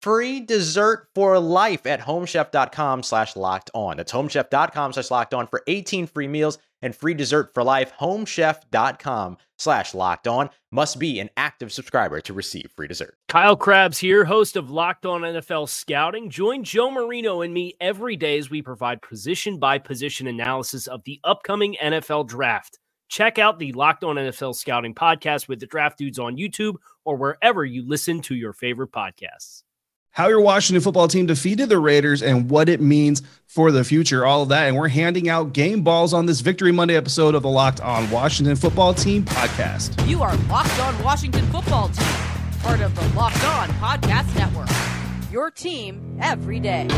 free dessert for life at homechef.com slash locked on. That's homechef.com slash locked on for 18 free meals and free dessert for life. Homechef.com slash locked on must be an active subscriber to receive free dessert. Kyle Crabbs here, host of Locked On NFL Scouting. Join Joe Marino and me every day as we provide position by position analysis of the upcoming NFL draft. Check out the Locked On NFL Scouting podcast with the draft dudes on YouTube or wherever you listen to your favorite podcasts how your Washington football team defeated the Raiders and what it means for the future. All of that. And we're handing out game balls on this Victory Monday episode of the Locked On Washington Football Team podcast. You are Locked On Washington Football Team, part of the Locked On Podcast Network. Your team every day.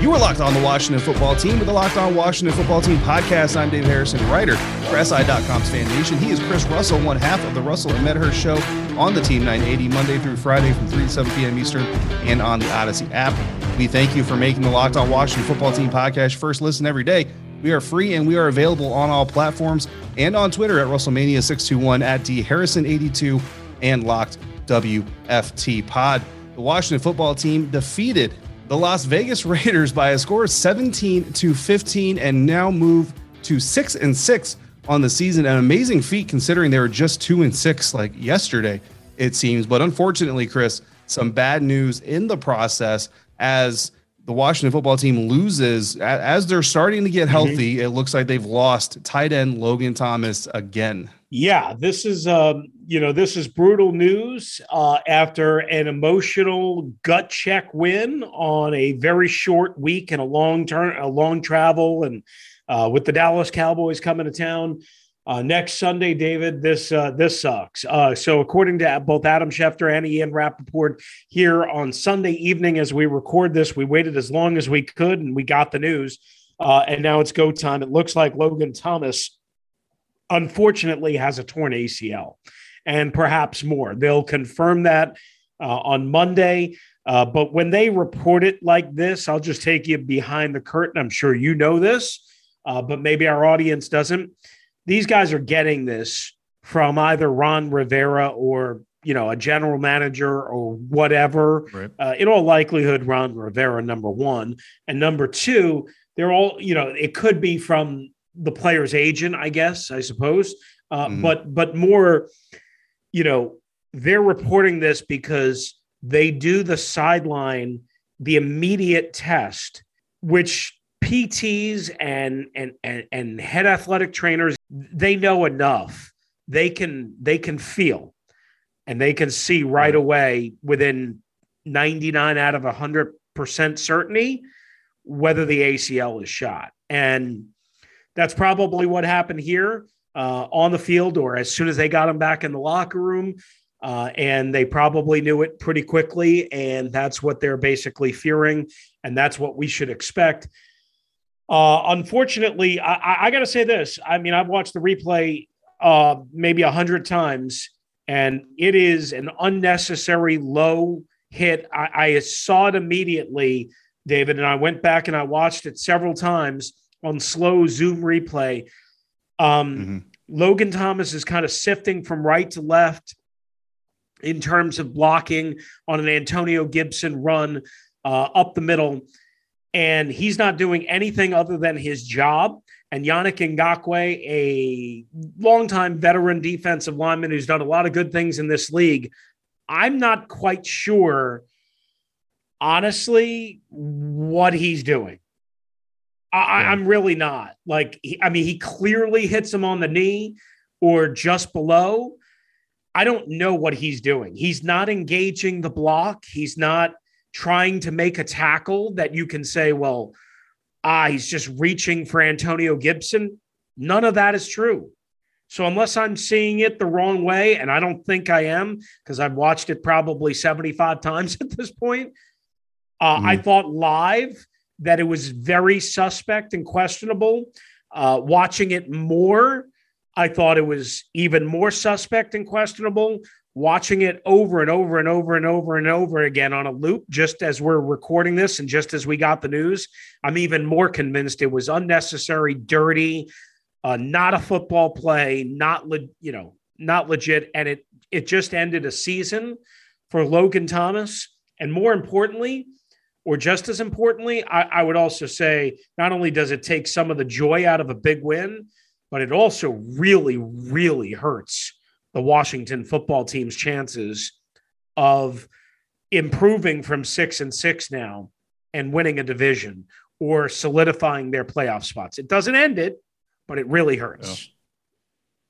You are locked on the Washington football team with the Locked On Washington football team podcast. I'm Dave Harrison, writer for SI.com's Fan Nation. He is Chris Russell, one half of the Russell and Medhurst show on the Team 980, Monday through Friday from 3 to 7 p.m. Eastern and on the Audacy app. We thank you for making the Locked On Washington football team podcast first listen every day. We are free and we are available on all platforms and on Twitter at Russellmania621 at D Harrison82 and Locked WFT Pod. The Washington football team defeated the Las Vegas Raiders by a score of 17 to 15 and now move to 6 and 6 on the season. An amazing feat considering they were just 2 and 6 like yesterday it seems, but unfortunately Chris, some bad news in the process as the Washington football team loses as they're starting to get mm-hmm. healthy. Mm-hmm. It looks like they've lost tight end Logan Thomas again. Yeah, this is um, you know this is brutal news uh, after an emotional gut check win on a very short week and a long turn, a long travel, and uh, with the Dallas Cowboys coming to town uh, next Sunday. David, this uh, this sucks. Uh, so according to both Adam Schefter and Ian Rapoport here on Sunday evening, as we record this, we waited as long as we could and we got the news, uh, and now it's go time. It looks like Logan Thomas unfortunately has a torn ACL and perhaps more. They'll confirm that uh, on Monday. Uh, but when they report it like this, I'll just take you behind the curtain. I'm sure you know this, uh, but maybe our audience doesn't. These guys are getting this from either Ron Rivera or you know a general manager or whatever. Right. Uh, in all likelihood, Ron Rivera number one, and number two, they're all you know. It could be from the player's agent, I guess, I suppose. Uh, mm-hmm. But but more, you know, they're reporting this because they do the sideline, the immediate test, which PTs and and and, and head athletic trainers they know enough. They can they can feel and they can see right away within 99 out of 100% certainty whether the ACL is shot. And that's probably what happened here uh, on the field, or as soon as they got him back in the locker room. Uh, and they probably knew it pretty quickly. And that's what they're basically fearing. And that's what we should expect. Uh, unfortunately, I, I got to say this. I mean, I've watched the replay uh, maybe a hundred times, and it is an unnecessary low hit, I, I saw it immediately, David, and I went back and I watched it several times on slow Zoom replay. Um, mm-hmm. Logan Thomas is kind of sifting from right to left in terms of blocking on an Antonio Gibson run uh, up the middle. And he's not doing anything other than his job. And Yannick Ngakoue, a longtime veteran defensive lineman who's done a lot of good things in this league, I'm not quite sure, honestly, what he's doing. I, am really not. Like, he, I mean, he clearly hits him on the knee or just below. I don't know what he's doing. He's not engaging the block. He's not trying to make a tackle that you can say, well, ah, he's just reaching for Antonio Gibson. None of that is true. So unless I'm seeing it the wrong way, and I don't think I am, because I've watched it probably 75 times at this point, uh, mm-hmm. I thought live that it was very suspect and questionable. Uh, watching it more, I thought it was even more suspect and questionable. Watching it over and over and over and over and over again on a loop, just as we're recording this and just as we got the news, I'm even more convinced it was unnecessary, dirty, uh, not a football play, not le- you know, not legit, and it it just ended a season for Logan Thomas, and more importantly, or just as importantly, I, I, would also say not only does it take some of the joy out of a big win, but it also really, really hurts the Washington football team's chances of improving from six and six now and winning a division or solidifying their playoff spots. It doesn't end it, but it really hurts.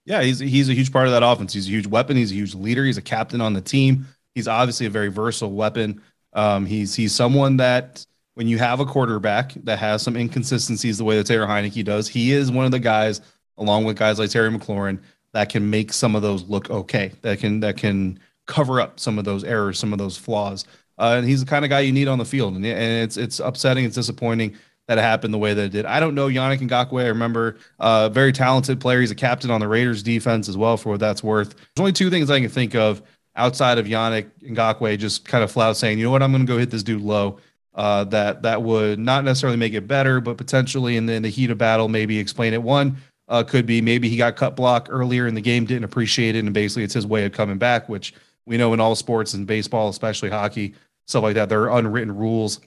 Yeah. yeah, he's he's a huge part of that offense. He's a huge weapon. He's a huge leader. He's a captain on the team. He's obviously a very versatile weapon. Um, he's he's someone that when you have a quarterback that has some inconsistencies the way that Taylor Heinicke does, he is one of the guys, along with guys like Terry McLaurin, that can make some of those look okay. That can that can cover up some of those errors, some of those flaws. Uh, and he's the kind of guy you need on the field, and, and it's it's upsetting, it's disappointing that it happened the way that it did. I don't know Yannick Ngakoue. I remember a uh, very talented player. He's a captain on the Raiders defense as well, for what that's worth. There's only two things I can think of outside of Yannick Ngakoue just kind of flout saying, you know what, I'm going to go hit this dude low. Uh, that that would not necessarily make it better, but potentially in the, in the heat of battle, maybe explain it. One uh, could be maybe he got cut block earlier in the game, didn't appreciate it, and basically it's his way of coming back, which we know in all sports and baseball, especially hockey, stuff like that, there are unwritten rules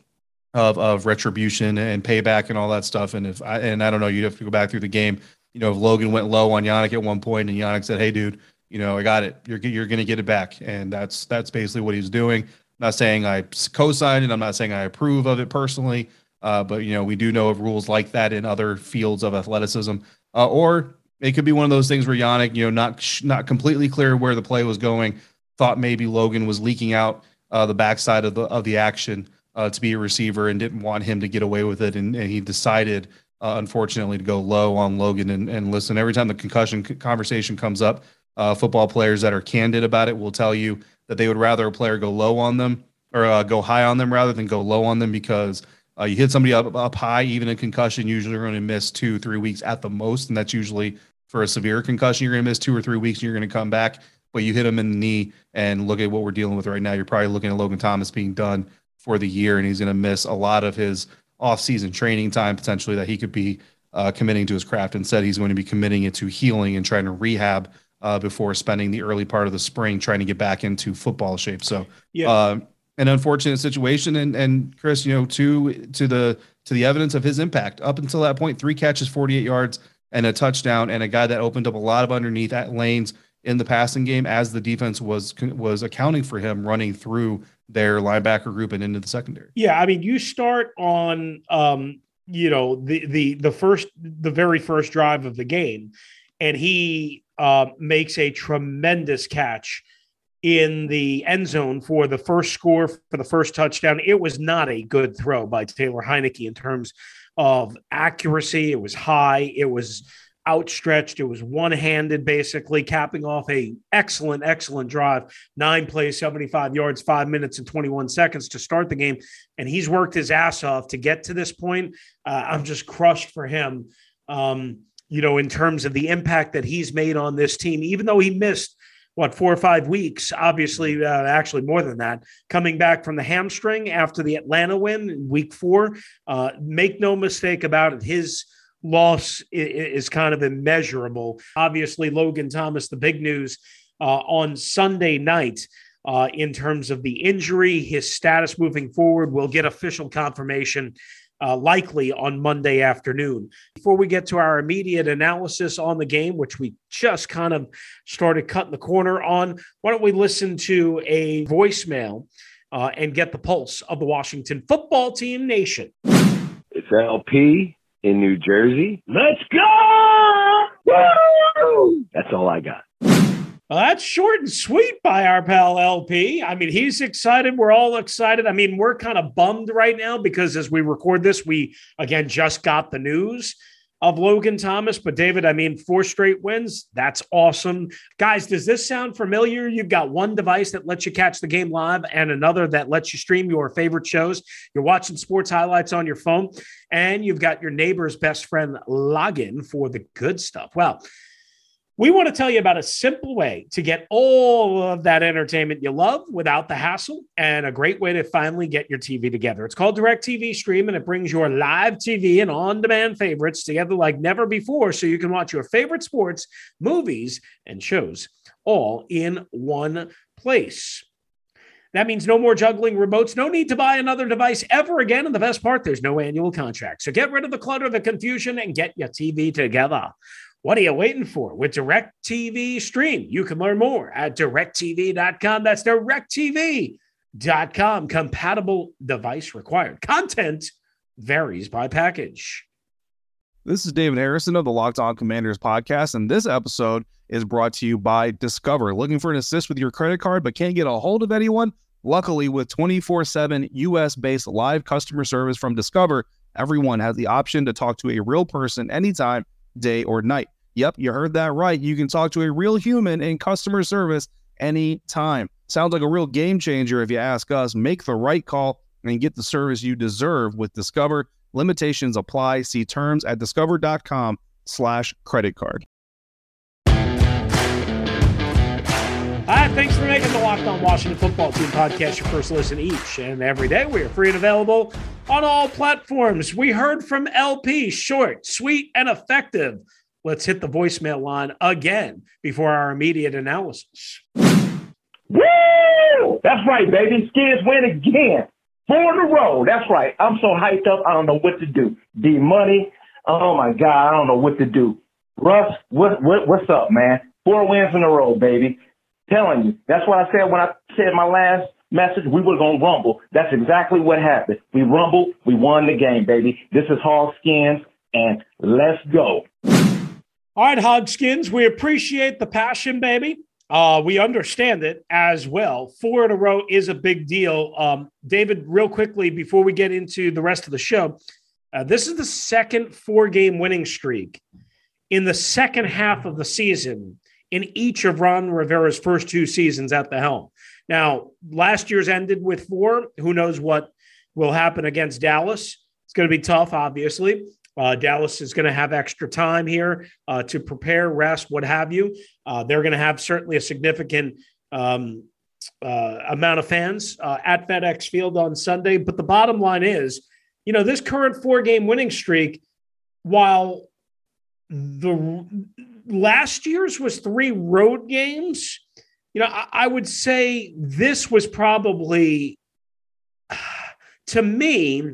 of of retribution and payback and all that stuff. And if I and I don't know, you'd have to go back through the game. You know, if Logan went low on Yannick at one point and Yannick said, "Hey, dude, you know, I got it. You're you're going to get it back, and that's that's basically what he's doing. I'm not saying I co-sign it. I'm not saying I approve of it personally, uh, but you know, we do know of rules like that in other fields of athleticism. Uh, or it could be one of those things where Yannick, you know, not not completely clear where the play was going, thought maybe Logan was leaking out uh, the backside of the of the action uh, to be a receiver and didn't want him to get away with it, and, and he decided. Uh, unfortunately, to go low on Logan and, and listen. Every time the concussion conversation comes up, uh, football players that are candid about it will tell you that they would rather a player go low on them or uh, go high on them rather than go low on them because uh, you hit somebody up, up high, even a concussion, usually you're going to miss two, three weeks at the most. And that's usually for a severe concussion, you're going to miss two or three weeks and you're going to come back. But you hit him in the knee and look at what we're dealing with right now. You're probably looking at Logan Thomas being done for the year and he's going to miss a lot of his off-season training time potentially that he could be uh, committing to his craft. Instead, he's going to be committing it to healing and trying to rehab uh, before spending the early part of the spring trying to get back into football shape. So, yeah. Uh, an unfortunate situation, and and Chris, you know, to to the to the evidence of his impact up until that point, three catches, 48 yards, and a touchdown, and a guy that opened up a lot of underneath at lanes in the passing game as the defense was was accounting for him running through their linebacker group and into the secondary. Yeah, I mean, you start on um, you know, the the the first the very first drive of the game, and he uh, makes a tremendous catch in the end zone for the first score for the first touchdown. It was not a good throw by Taylor Heinicke in terms of accuracy. It was high. It was outstretched. It was one-handed, basically capping off a excellent, excellent drive. Nine plays, 75 yards, five minutes and 21 seconds to start the game, and he's worked his ass off to get to this point. Uh, I'm just crushed for him. Um, you know, in terms of the impact that he's made on this team, even though he missed what four or five weeks. Obviously, uh, actually more than that. Coming back from the hamstring after the Atlanta win in Week Four. Uh, make no mistake about it, his loss is, kind of immeasurable. Obviously, Logan Thomas, the big news uh, on Sunday night. Uh, in terms of the injury, his status moving forward, we'll get official confirmation uh, likely on Monday afternoon. Before we get to our immediate analysis on the game, which we just kind of started cutting the corner on, why don't we listen to a voicemail uh, and get the pulse of the Washington football team nation? It's LP in New Jersey. Let's go! Woo! That's all I got. Well, that's short and sweet by our pal LP. I mean, he's excited. We're all excited. I mean, we're kind of bummed right now because as we record this, we again just got the news of Logan Thomas. But David, I mean, four straight wins. That's awesome. Guys, does this sound familiar? You've got one device that lets you catch the game live and another that lets you stream your favorite shows. You're watching sports highlights on your phone, and you've got your neighbor's best friend login for the good stuff. Well, we want to tell you about a simple way to get all of that entertainment you love without the hassle and a great way to finally get your TV together. It's called DirecTV Stream and it brings your live TV and on demand favorites together like never before so you can watch your favorite sports, movies, and shows all in one place. That means no more juggling remotes, no need to buy another device ever again. And the best part, there's no annual contract. So get rid of the clutter, the confusion, and get your TV together. What are you waiting for? With DirecTV Stream, you can learn more at directv.com. That's directv.com. Compatible device required. Content varies by package. This is David Harrison of the Locked On Commanders podcast, and this episode is brought to you by Discover. Looking for an assist with your credit card but can't get a hold of anyone? Luckily, with 24 7 US based live customer service from Discover, everyone has the option to talk to a real person anytime day or night. Yep, you heard that right. You can talk to a real human in customer service anytime. Sounds like a real game changer if you ask us. Make the right call and get the service you deserve with Discover. Limitations apply. See terms at discover.com slash credit card. Hi, thanks for making the Locked On Washington Football Team podcast your first listen each and every day. We are free and available on all platforms. We heard from LP, short, sweet, and effective let's hit the voicemail line again before our immediate analysis. Woo! That's right, baby. Skins win again. Four in a row. That's right. I'm so hyped up, I don't know what to do. D money. Oh my God, I don't know what to do. Russ, what, what what's up, man? Four wins in a row, baby. Telling you. That's what I said when I said my last message. We were gonna rumble. That's exactly what happened. We rumbled, we won the game, baby. This is Hogskins, and let's go. All right, Hogskins, we appreciate the passion, baby. Uh, we understand it as well. Four in a row is a big deal. Um, David, real quickly before we get into the rest of the show, uh, this is the second four game winning streak in the second half of the season in each of Ron Rivera's first two seasons at the helm. Now, last year's ended with four. Who knows what will happen against Dallas? It's going to be tough, obviously. Uh, Dallas is going to have extra time here uh, to prepare, rest, what have you. Uh, they're going to have certainly a significant um, uh, amount of fans uh, at FedEx Field on Sunday. But the bottom line is, you know, this current four game winning streak, while the last year's was three road games, you know, I, I would say this was probably, to me,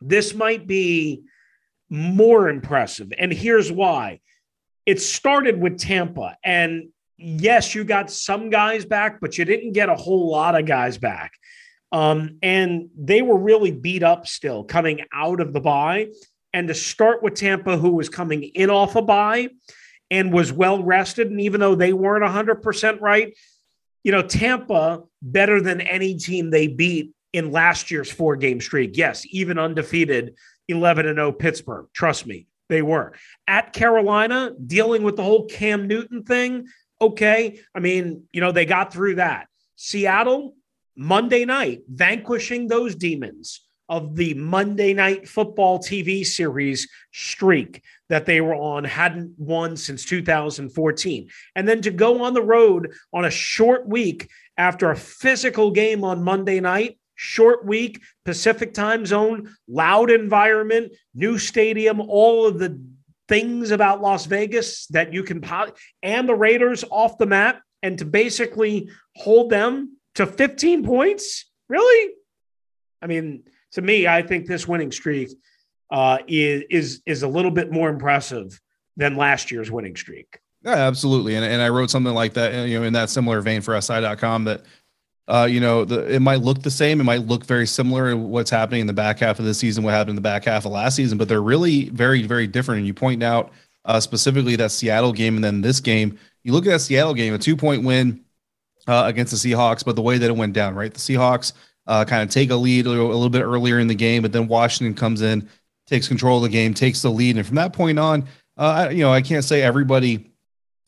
this might be more impressive. And here's why it started with Tampa. And yes, you got some guys back, but you didn't get a whole lot of guys back. Um, and they were really beat up still coming out of the bye. And to start with Tampa, who was coming in off a bye and was well rested, and even though they weren't 100% right, you know, Tampa better than any team they beat in last year's four game streak. Yes, even undefeated 11 and 0 Pittsburgh. Trust me, they were. At Carolina, dealing with the whole Cam Newton thing. Okay. I mean, you know, they got through that. Seattle, Monday night, vanquishing those demons. of the Monday Night Football TV series streak that they were on, hadn't won since 2014. And then to go on the road on a short week after a physical game on Monday night, short week, Pacific time zone, loud environment, new stadium, all of the things about Las Vegas that you can, and the Raiders off the map, and to basically hold them to 15 points. Really? I mean, to me, I think this winning streak uh, is is is a little bit more impressive than last year's winning streak. Yeah, absolutely. And, and I wrote something like that, you know, in that similar vein for SI.com that, uh, you know, the, it might look the same. It might look very similar to what's happening in the back half of the season, what happened in the back half of last season, but they're really very, very different. And you point out uh, specifically that Seattle game and then this game. You look at that Seattle game, a two point win uh, against the Seahawks, but the way that it went down, right? The Seahawks uh, kind of take a lead a little, a little, bit earlier in the game, but then Washington comes in, takes control of the game, takes the lead, and from that point on, uh, you know, I can't say everybody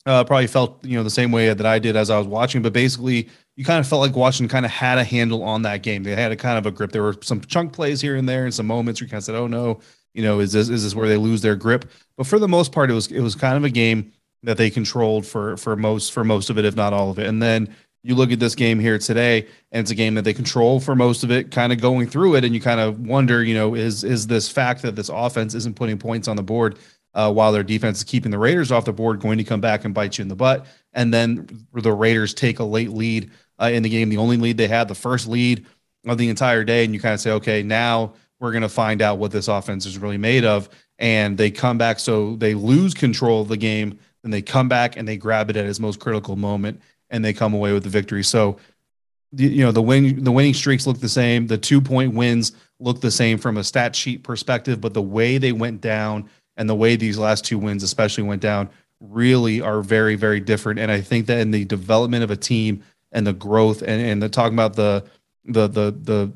uh, probably felt you know the same way that I did as I was watching, but basically, you kind of felt like Washington kind of had a handle on that game. They had a kind of a grip. There were some chunk plays here and there, and some moments where you kind of said, "Oh no, you know, is this is this where they lose their grip?" But for the most part, it was it was kind of a game that they controlled for for most for most of it, if not all of it, and then you look at this game here today and it's a game that they control for most of it kind of going through it and you kind of wonder you know is is this fact that this offense isn't putting points on the board uh, while their defense is keeping the raiders off the board going to come back and bite you in the butt and then the raiders take a late lead uh, in the game the only lead they had the first lead of the entire day and you kind of say okay now we're going to find out what this offense is really made of and they come back so they lose control of the game then they come back and they grab it at its most critical moment and they come away with the victory. So, you know, the win the winning streaks look the same. The two point wins look the same from a stat sheet perspective, but the way they went down and the way these last two wins especially went down really are very very different. And I think that in the development of a team and the growth and and the talking about the the the the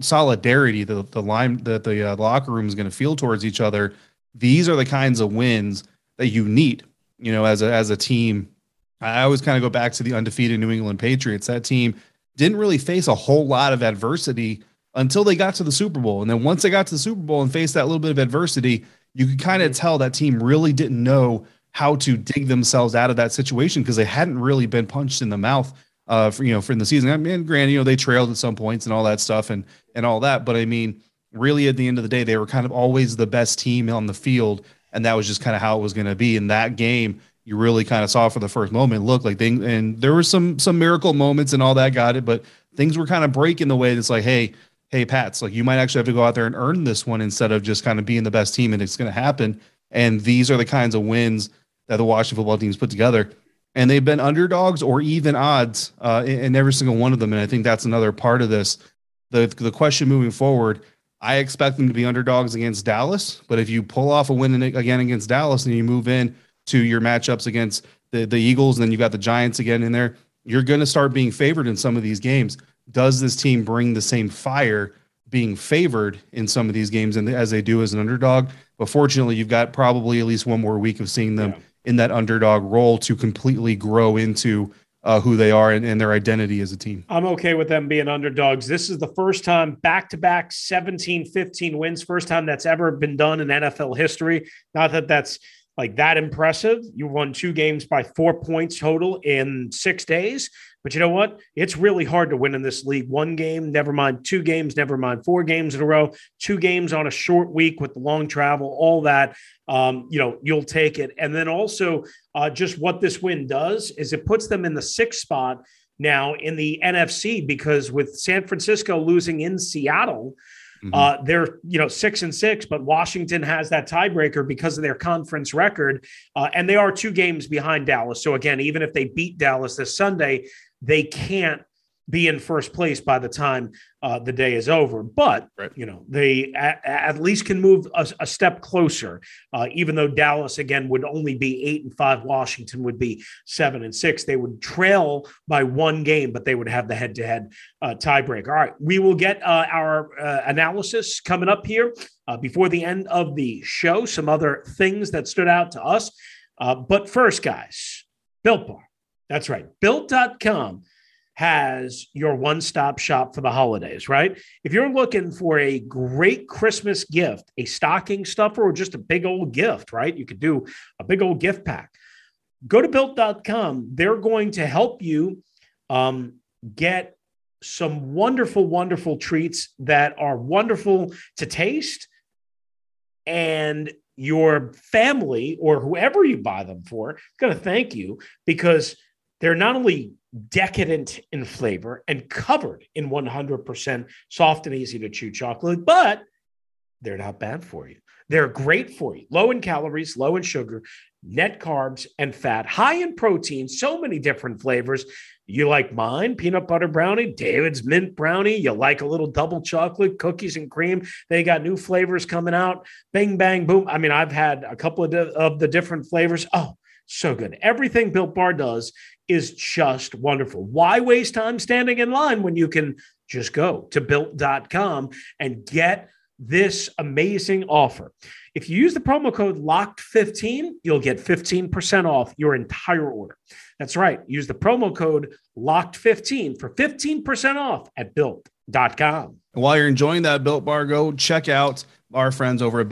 solidarity the the line that the uh, locker room is going to feel towards each other these are the kinds of wins that you need you know as a as a team I always kind of go back to the undefeated New England Patriots. That team didn't really face a whole lot of adversity until they got to the Super Bowl. And then once they got to the Super Bowl and faced that little bit of adversity, you could kind of tell that team really didn't know how to dig themselves out of that situation because they hadn't really been punched in the mouth uh for you know for in the season. I mean, granted, you know, they trailed at some points and all that stuff and and all that, but I mean, really at the end of the day, they were kind of always the best team on the field, and that was just kind of how it was going to be. In that game you really kind of saw for the first moment look like things and there were some some miracle moments and all that got it but things were kind of breaking the way that's like hey hey pats like you might actually have to go out there and earn this one instead of just kind of being the best team and it's going to happen. And these are the kinds of wins that the washington football teams put together and they've been underdogs or even odds uh, in, every single one of them and i think that's another part of this the the question moving forward I expect them to be underdogs against Dallas, but if you pull off a win again against Dallas and you move in to your matchups against the, the Eagles, and then you've got the Giants again in there, you're going to start being favored in some of these games. Does this team bring the same fire being favored in some of these games and as they do as an underdog? But fortunately, you've got probably at least one more week of seeing them yeah. In that underdog role to completely grow into uh, who they are and, and, their identity as a team. I'm okay with them being underdogs. This is the first time back to back 17 15 wins, first time that's ever been done in NFL history. Not that that's like that impressive. You won two games by four points total in six days. But you know what? It's really hard to win in this league. One game, never mind two games, never mind four games in a row, two games on a short week with the long travel, all that. Um, you know, you'll take it. And then also, uh, just what this win does is it puts them in the sixth spot now in the NFC because with San Francisco losing in Seattle, Mm-hmm. Uh, they're you know six and six, but Washington has that tiebreaker because of their conference record, uh, and they are two games behind Dallas. So again, even if they beat Dallas this Sunday, they can't be in first place by the time uh, the day is over. But right. you know they at, at, least can move a, a step closer. Uh, even though Dallas again would only be eight and five, Washington would be seven and six. They would trail by one game, but they would have the head-to-head uh, tiebreak. All right, we will get uh, our uh, analysis coming up here uh, before the end of the show. Some other things that stood out to us. but first, guys, Built Bar. That's right, Built.com has your one stop shop for the holidays, right? If you're looking for a great Christmas gift, a stocking stuffer, or just a big old gift, right? You could do a big old gift pack. Go to built.com. They're going to help you um, get some wonderful, wonderful treats that are wonderful to taste. And your family or whoever you buy them for going to thank you because they're not only decadent in flavor and covered in 100% soft and easy to chew chocolate, but they're not bad for you. They're great for you. Low in calories, low in sugar, net carbs and fat, high in protein, so many different flavors. You like mine, peanut butter brownie, David's mint brownie. You like a little double chocolate, cookies and cream. They got new flavors coming out. Bing, bang, boom. I mean, I've had a couple of, di- of the different flavors. Oh, so good. Everything Built Bar does is just wonderful. Why waste time standing in line when you can just go to built.com and get this amazing offer? If you use the promo code LOCKED15, you'll get 15% off your entire order. That's right. Use the promo code LOCKED15 for 15% off at built.com. And while you're enjoying that Built Bar, go check out our friends over at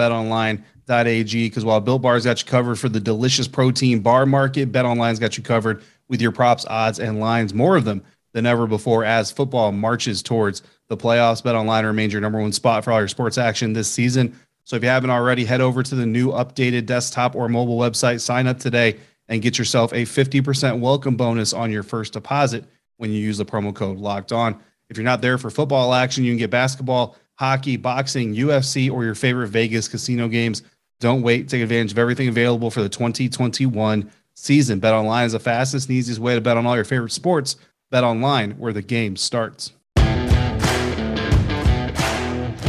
betonline.ag because while Built Bar's got you covered for the delicious protein bar market, BetOnline's got you covered with your props, odds, and lines, more of them than ever before as football marches towards the playoffs. BetOnline remains your number one spot for all your sports action this season. So if you haven't already, head over to the new updated desktop or mobile website, sign up today, and get yourself a 50% welcome bonus on your first deposit when you use the promo code locked on. If you're not there for football action, you can get basketball, hockey, boxing, UFC, or your favorite Vegas casino games. Don't wait. Take advantage of everything available for the 2021 season. Bet online is the fastest and easiest way to bet on all your favorite sports. Bet online where the game starts.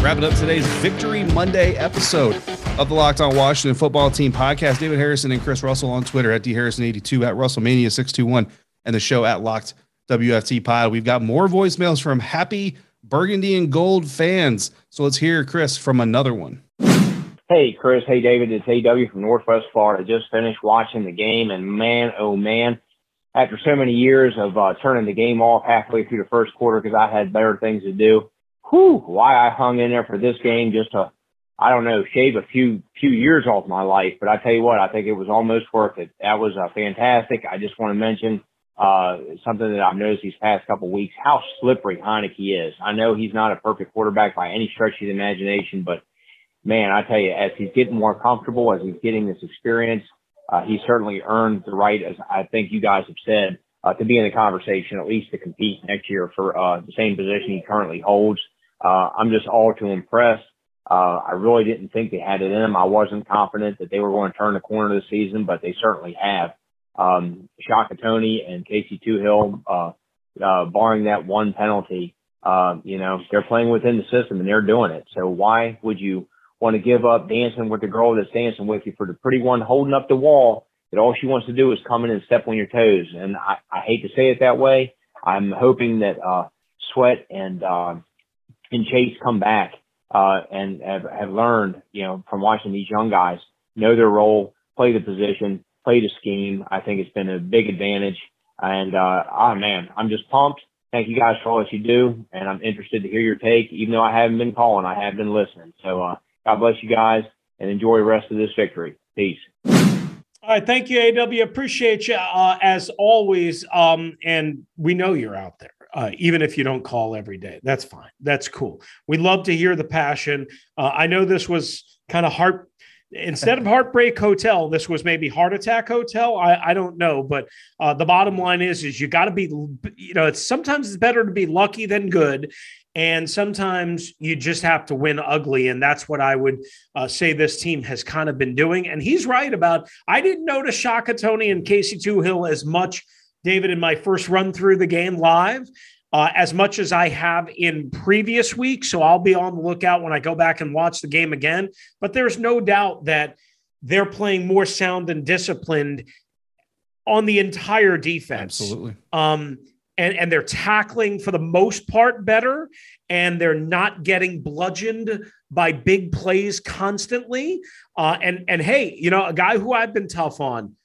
Wrapping up today's Victory Monday episode of the Locked On Washington Football Team podcast. David Harrison and Chris Russell on Twitter at dharrison82 at Russellmania621 and the show at Locked WFT Pod. We've got more voicemails from happy burgundy and gold fans. So let's hear Chris from another one. Hey, Chris. Hey, David. It's AW from Northwest Florida. Just finished watching the game, and man, oh man, after so many years of uh, turning the game off halfway through the first quarter because I had better things to do, whew, why I hung in there for this game just to, I don't know, shave a few few years off my life. But I tell you what, I think it was almost worth it. That was uh, fantastic. I just want to mention uh, something that I've noticed these past couple weeks, how slippery Heinicke is. I know he's not a perfect quarterback by any stretch of the imagination, but man, I tell you, as he's getting more comfortable, as he's getting this experience, uh, he certainly earned the right, as I think you guys have said, uh, to be in the conversation, at least to compete next year for uh, the same position he currently holds. Uh, I'm just all too impressed. Uh, I really didn't think they had it in them. I wasn't confident that they were going to turn the corner this season, but they certainly have. Um, Shaka Toney and Casey Toohill, uh, uh, barring that one penalty, uh, you know, they're playing within the system and they're doing it. So why would you want to give up dancing with the girl that's dancing with you for the pretty one holding up the wall that all she wants to do is come in and step on your toes? And I, I hate to say it that way. I'm hoping that, uh, Sweat and, uh, and Chase come back uh, and have, have learned, you know, from watching these young guys know their role, play the position, play the scheme. I think it's been a big advantage. And uh, oh man, I'm just pumped. Thank you guys for all that you do, and I'm interested to hear your take. Even though I haven't been calling, I have been listening. So uh, God bless you guys, and enjoy the rest of this victory. Peace. All right, thank you, AW. Appreciate you uh, as always. Um, and we know you're out there uh, even if you don't call every day. That's fine. That's cool. We love to hear the passion. Uh, I know this was kind of heart. Instead of heartbreak hotel, this was maybe heart attack hotel. I, I don't know, but uh, the bottom line is, is you got to be, you know, it's sometimes it's better to be lucky than good, and sometimes you just have to win ugly, and that's what I would uh, say this team has kind of been doing. And he's right about. I didn't notice Shaka Toney and Casey Toohill as much David, in my first run through the game live, uh, as much as I have in previous weeks. So I'll be on the lookout when I go back and watch the game again. But there's no doubt that they're playing more sound and disciplined on the entire defense. Absolutely. Um, and, and they're tackling for the most part better, and they're not getting bludgeoned by big plays constantly. Uh, and and hey, you know, a guy who I've been tough on,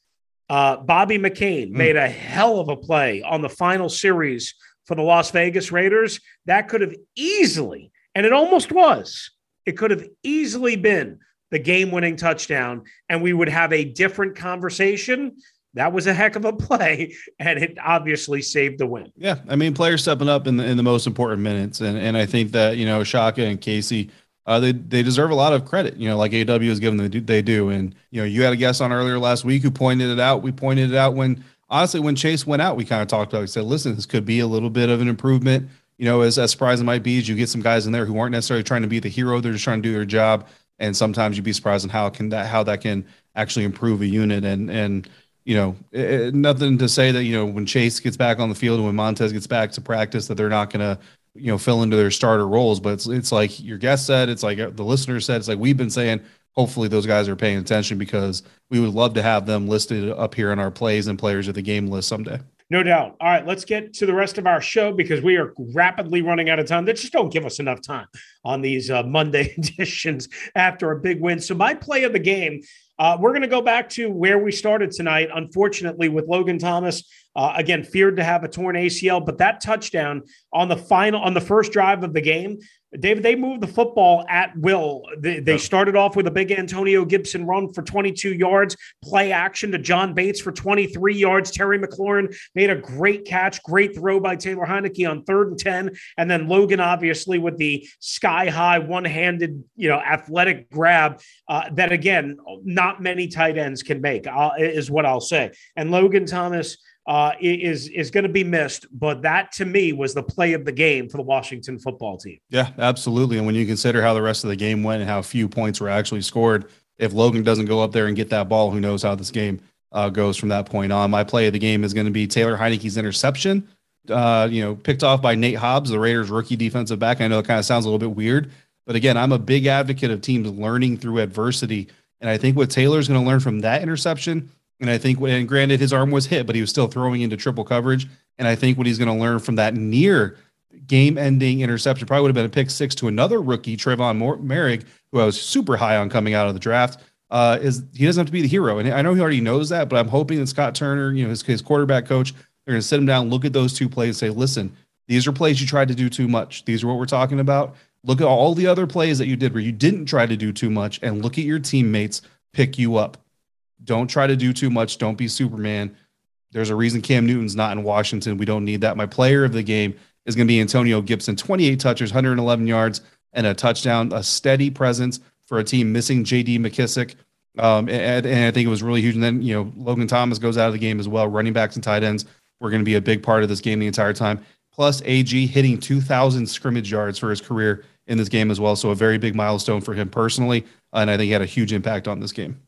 uh, Bobby McCain mm. made a hell of a play on the final series for the Las Vegas Raiders, that could have easily, and it almost was, it could have easily been the game winning touchdown, and we would have a different conversation. That was a heck of a play, and it obviously saved the win. Yeah, I mean, players stepping up in the, in the most important minutes, and and I think that you know Shaka and Casey, uh, they they deserve a lot of credit. You know, like AW is given them, they do, and you know, you had a guest on earlier last week who pointed it out. We pointed it out when honestly when Chase went out, we kind of talked about. It. We said, listen, this could be a little bit of an improvement. You know, as as surprising might be, as you get some guys in there who aren't necessarily trying to be the hero, they're just trying to do their job and sometimes you'd be surprised on how can that how that can actually improve a unit and and you know it, it, nothing to say that you know when Chase gets back on the field and when Montez gets back to practice that they're not going to you know fill into their starter roles but it's it's like your guest said it's like uh, the listener said it's like we've been saying hopefully those guys are paying attention because we would love to have them listed up here on our plays and players of the game list someday. No doubt. All right, let's get to the rest of our show because we are rapidly running out of time. They just don't give us enough time on these uh, Monday editions after a big win. So, my play of the game, uh, we're going to go back to where we started tonight, unfortunately, with Logan Thomas. Uh, again, feared to have a torn ACL, but that touchdown on the final, on the first drive of the game, David, they moved the football at will. They, they, started off with a big Antonio Gibson run for 22 yards, play action to John Bates for 23 yards. Terry McLaurin made a great catch, great throw by Taylor Heinicke on third and 10. And then Logan, obviously, with the sky high, one handed, you know, athletic grab uh, that, again, not many tight ends can make, uh, is what I'll say. And Logan Thomas uh, is is going to be missed. But that to me was the play of the game for the Washington football team. Yeah, absolutely. And when you consider how the rest of the game went and how few points were actually scored, if Logan doesn't go up there and get that ball, who knows how this game uh, goes from that point on. My play of the game is going to be Taylor Heinicke's interception. Uh, you know, picked off by Nate Hobbs, the Raiders' rookie defensive back. I know it kind of sounds a little bit weird, but again, I'm a big advocate of teams learning through adversity. And I think what Taylor's going to learn from that interception and I think, and granted, his arm was hit, but he was still throwing into triple coverage. And I think what he's going to learn from that near game ending interception probably would have been a pick six to another rookie, Tre'von Moehrig, who I was super high on coming out of the draft. Uh, is he doesn't have to be the hero. And I know he already knows that, but I'm hoping that Scott Turner, you know, his, his quarterback coach, they're going to sit him down, look at those two plays, and say, listen, these are plays you tried to do too much. These are what we're talking about. Look at all the other plays that you did where you didn't try to do too much and look at your teammates pick you up. Don't try to do too much. Don't be Superman. There's a reason Cam Newton's not in Washington. We don't need that. My player of the game is going to be Antonio Gibson, 28 touches, 111 yards, and a touchdown, a steady presence for a team missing JD McKissic. Um, and, and, I think it was really huge. And then, you know, Logan Thomas goes out of the game as well. Running backs and tight ends were going to be a big part of this game the entire time. Plus, AG hitting 2,000 scrimmage yards for his career in this game as well. So, a very big milestone for him personally. And I think he had a huge impact on this game.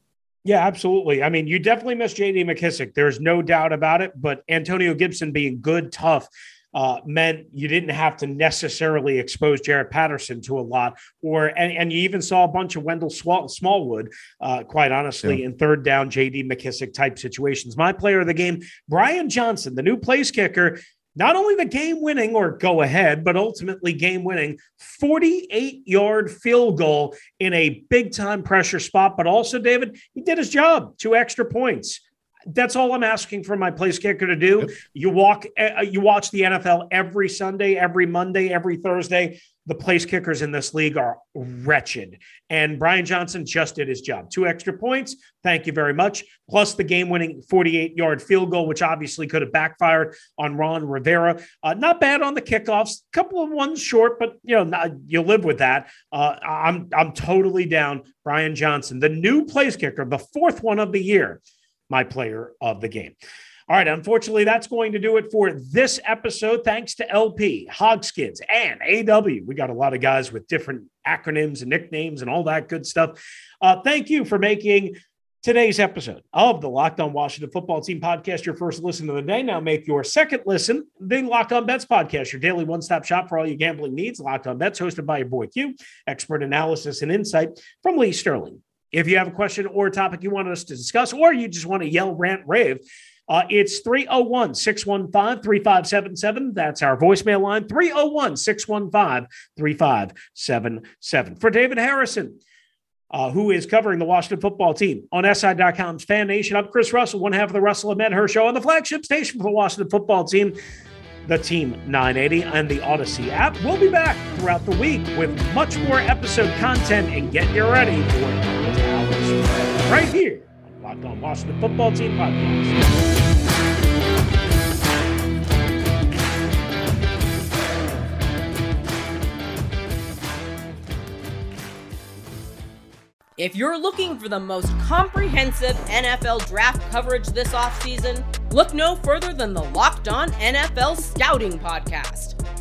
Yeah, absolutely. I mean, you definitely missed JD McKissic. There's no doubt about it. But Antonio Gibson being good, tough, uh, meant you didn't have to necessarily expose Jaret Patterson to a lot, or and, and you even saw a bunch of Wendell Smallwood, uh, quite honestly, yeah. in third down JD McKissic type situations. My player of the game, Brian Johnson, the new place kicker, not only the game winning or go ahead, but ultimately game winning 48 yard field goal in a big time pressure spot. But also, David, he did his job, two extra points. That's all I'm asking for my place kicker to do. Yep. You walk, uh, you watch the NFL every Sunday, every Monday, every Thursday the place kickers in this league are wretched. And Brian Johnson just did his job. Two extra points. Thank you very much. Plus the game winning 48 yard field goal, which obviously could have backfired on Ron Rivera. Uh, not bad on the kickoffs. A couple of ones short, but you know, not, you live with that. Uh, I'm, I'm totally down. Brian Johnson, the new place kicker, the fourth one of the year, my player of the game. All right, unfortunately, that's going to do it for this episode. Thanks to LP, Hogskins, and AW. We got a lot of guys with different acronyms and nicknames and all that good stuff. Uh, thank you for making today's episode of the Locked On Washington Football Team podcast your first listen of the day. Now make your second listen the Locked On Bets podcast, your daily one-stop shop for all your gambling needs. Locked On Bets, hosted by your boy Q, expert analysis and insight from Lee Sterling. If you have a question or a topic you want us to discuss, or you just want to yell, rant, rave, uh, it's 301 615 3577. That's our voicemail line 301 615 3577. For David Harrison, uh, who is covering the Washington football team on SI.com's Fan Nation, I'm Chris Russell, one half of the Russell and Medhurst show on the flagship station for the Washington football team. the Team 980 and the Audacy app. We'll be back throughout the week with much more episode content and get you ready for Dallas right here on Washington Football Team Podcast. If you're looking for the most comprehensive NFL draft coverage this offseason, look no further than the Locked On NFL Scouting Podcast.